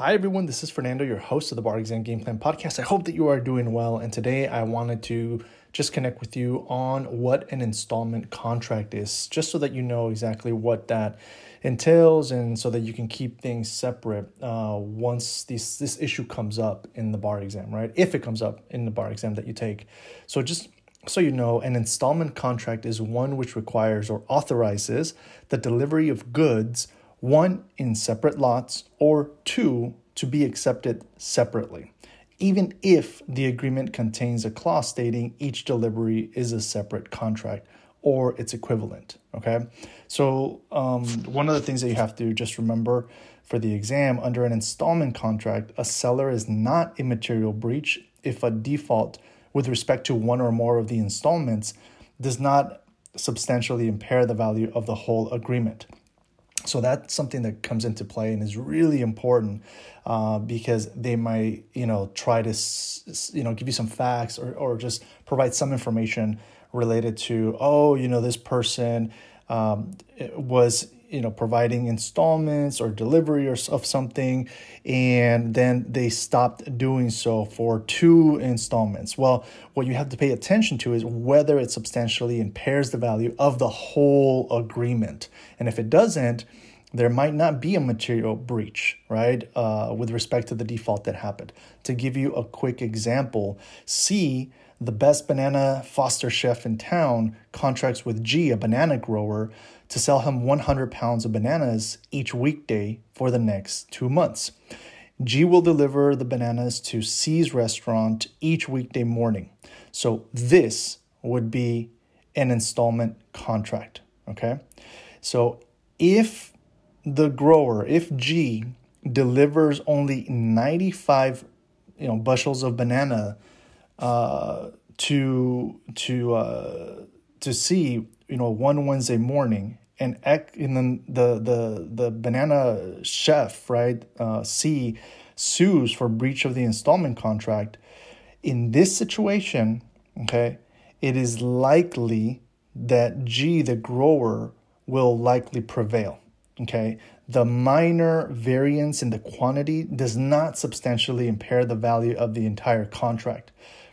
Hi, everyone. This is Fernando, your host of the Bar Exam Game Plan Podcast. I hope that you are doing well. And today I wanted to just connect with you on what an installment contract is, just so that you know exactly what that entails and so that you can keep things separate uh, once this, this issue comes up in the bar exam, right? If it comes up in the bar exam that you take. So just so you know, an installment contract is one which requires or authorizes the delivery of goods one in separate lots, or two to be accepted separately, even if the agreement contains a clause stating each delivery is a separate contract or its equivalent. Okay, so um, one of the things that you have to just remember for the exam under an installment contract, a seller is not a material breach if a default with respect to one or more of the installments does not substantially impair the value of the whole agreement. So that's something that comes into play and is really important uh, because they might, you know, try to, you know, give you some facts or, or just provide some information related to, oh, you know, this person um, was you know providing installments or delivery or of something and then they stopped doing so for two installments. Well what you have to pay attention to is whether it substantially impairs the value of the whole agreement. And if it doesn't there might not be a material breach, right, uh, with respect to the default that happened. To give you a quick example, C, the best banana foster chef in town, contracts with G, a banana grower, to sell him 100 pounds of bananas each weekday for the next two months. G will deliver the bananas to C's restaurant each weekday morning. So this would be an installment contract. Okay. So if the grower, if G delivers only 95 you know bushels of banana uh, to to uh, to C you know one Wednesday morning and and then the the the banana chef right uh, C sues for breach of the installment contract. In this situation, okay, it is likely that G the grower will likely prevail. Okay, the minor variance in the quantity does not substantially impair the value of the entire contract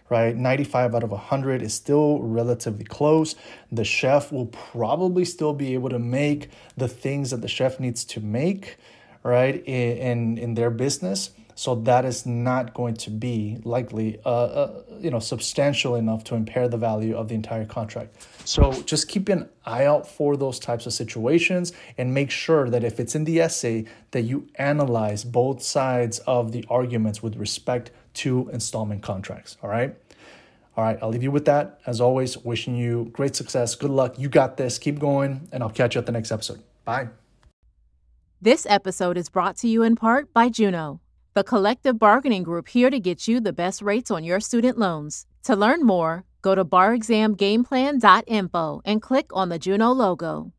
right? 95 out of 100 is still relatively close. The chef will probably still be able to make the things that the chef needs to make, right, in, in their business. So that is not going to be likely, uh, uh, you know, substantial enough to impair the value of the entire contract. So just keep an eye out for those types of situations and make sure that if it's in the essay that you analyze both sides of the arguments with respect to installment contracts. All right. All right, I'll leave you with that. As always, wishing you great success. Good luck. You got this. Keep going, and I'll catch you at the next episode. Bye. This episode is brought to you in part by Juno, the collective bargaining group here to get you the best rates on your student loans. To learn more, go to barexamgameplan.info and click on the Juno logo.